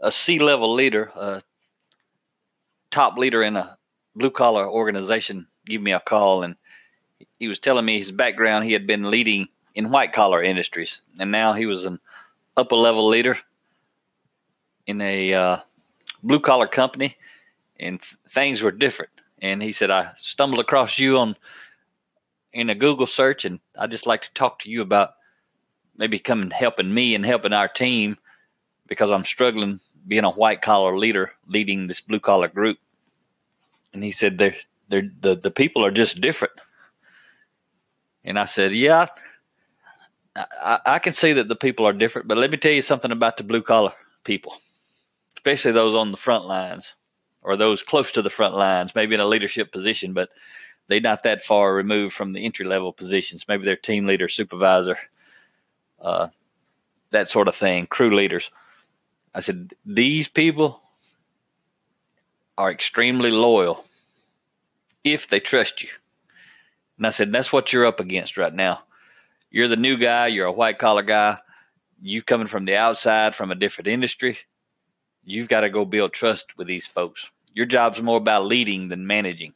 a C level leader, a top leader in a blue collar organization, give me a call, and he was telling me his background. He had been leading in white collar industries, and now he was an upper level leader in a uh, blue collar company, and things were different. And he said, I stumbled across you on in a Google search, and I'd just like to talk to you about maybe coming helping me and helping our team because I'm struggling being a white collar leader leading this blue collar group. And he said, they're, they're, the, the people are just different. And I said, yeah, I, I can see that the people are different, but let me tell you something about the blue collar people, especially those on the front lines or those close to the front lines, maybe in a leadership position, but they're not that far removed from the entry level positions. Maybe they're team leader, supervisor, uh, that sort of thing, crew leaders. I said, these people are extremely loyal if they trust you. And I said, that's what you're up against right now. You're the new guy, you're a white collar guy, you coming from the outside from a different industry. You've got to go build trust with these folks. Your job's more about leading than managing.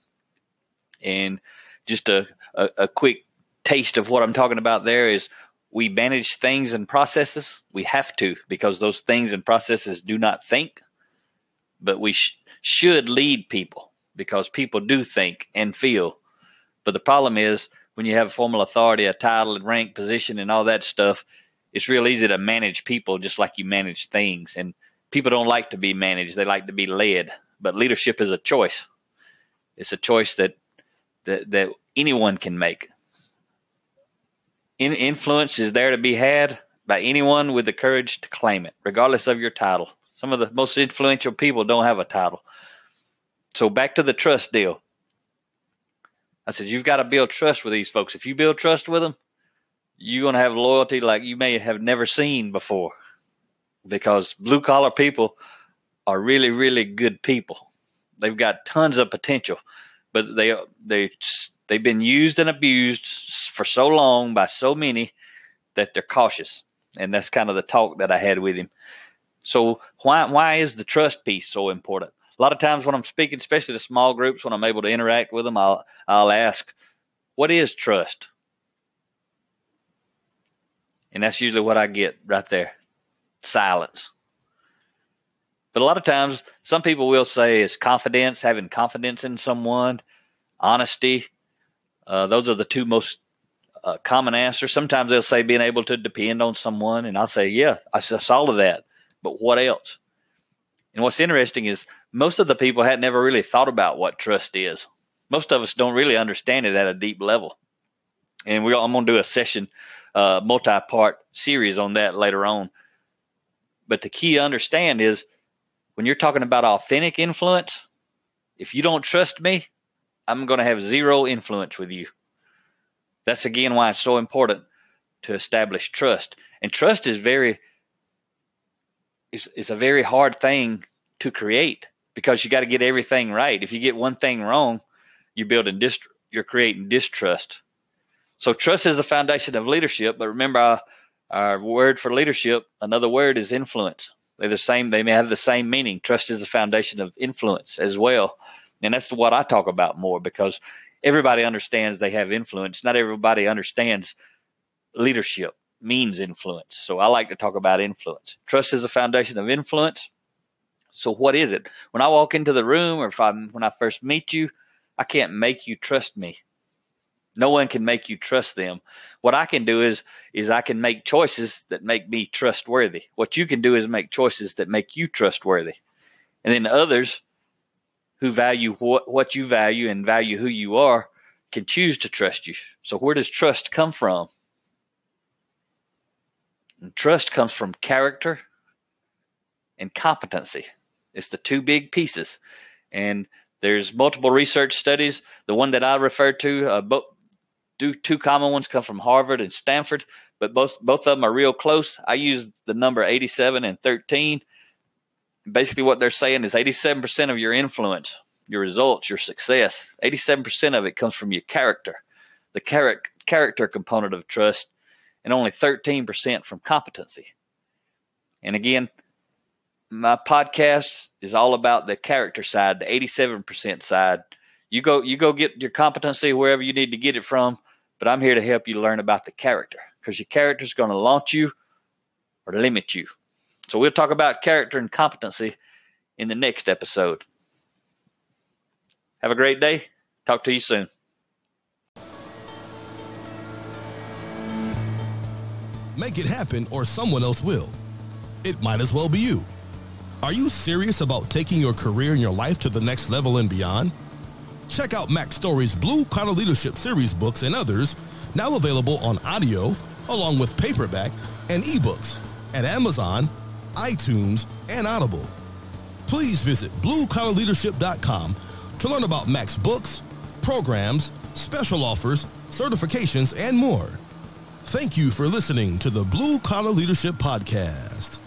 And just a, a, a quick taste of what I'm talking about there is we manage things and processes. We have to because those things and processes do not think, but we sh- should lead people because people do think and feel. But the problem is when you have formal authority, a title and rank, position, and all that stuff, it's real easy to manage people just like you manage things. And people don't like to be managed; they like to be led. But leadership is a choice. It's a choice that that that anyone can make in, influence is there to be had by anyone with the courage to claim it, regardless of your title. Some of the most influential people don't have a title. So back to the trust deal. I said, you've got to build trust with these folks. If you build trust with them, you're going to have loyalty like you may have never seen before because blue collar people are really, really good people. They've got tons of potential, but they, they They've been used and abused for so long by so many that they're cautious. And that's kind of the talk that I had with him. So why why is the trust piece so important? A lot of times when I'm speaking, especially to small groups, when I'm able to interact with them, I'll I'll ask, "What is trust?" And that's usually what I get right there, silence. But a lot of times, some people will say it's confidence, having confidence in someone, honesty, uh, those are the two most uh, common answers. Sometimes they'll say being able to depend on someone, and I'll say, yeah, I saw all of that, but what else? And what's interesting is most of the people had never really thought about what trust is. Most of us don't really understand it at a deep level. And we I'm going to do a session, uh, multi-part series on that later on. But the key to understand is when you're talking about authentic influence, if you don't trust me, I'm going to have zero influence with you. That's again why it's so important to establish trust. And trust is very is a very hard thing to create because you got to get everything right. If you get one thing wrong, you're building dist- you're creating distrust. So trust is the foundation of leadership, but remember our, our word for leadership, another word is influence. They're the same, they may have the same meaning. Trust is the foundation of influence as well. And that's what I talk about more because everybody understands they have influence. Not everybody understands leadership means influence. So I like to talk about influence. Trust is the foundation of influence. So what is it? When I walk into the room or if I when I first meet you, I can't make you trust me. No one can make you trust them. What I can do is is I can make choices that make me trustworthy. What you can do is make choices that make you trustworthy. And then others who value what, what you value and value who you are can choose to trust you. So, where does trust come from? And trust comes from character and competency. It's the two big pieces. And there's multiple research studies. The one that I refer to, uh, both do two common ones come from Harvard and Stanford, but both both of them are real close. I use the number 87 and 13. Basically, what they're saying is 87% of your influence, your results, your success, 87% of it comes from your character, the character character component of trust, and only 13% from competency. And again, my podcast is all about the character side, the 87% side. You go you go get your competency wherever you need to get it from, but I'm here to help you learn about the character because your character is going to launch you or limit you. So we'll talk about character and competency in the next episode. Have a great day. Talk to you soon. Make it happen or someone else will. It might as well be you. Are you serious about taking your career and your life to the next level and beyond? Check out Mack Story's Blue Collar Leadership series books and others, now available on audio, along with paperback and ebooks at Amazon, iTunes, and Audible. Please visit bluecollarleadership.com to learn about Mack's books, programs, special offers, certifications, and more. Thank you for listening to the Blue Collar Leadership Podcast.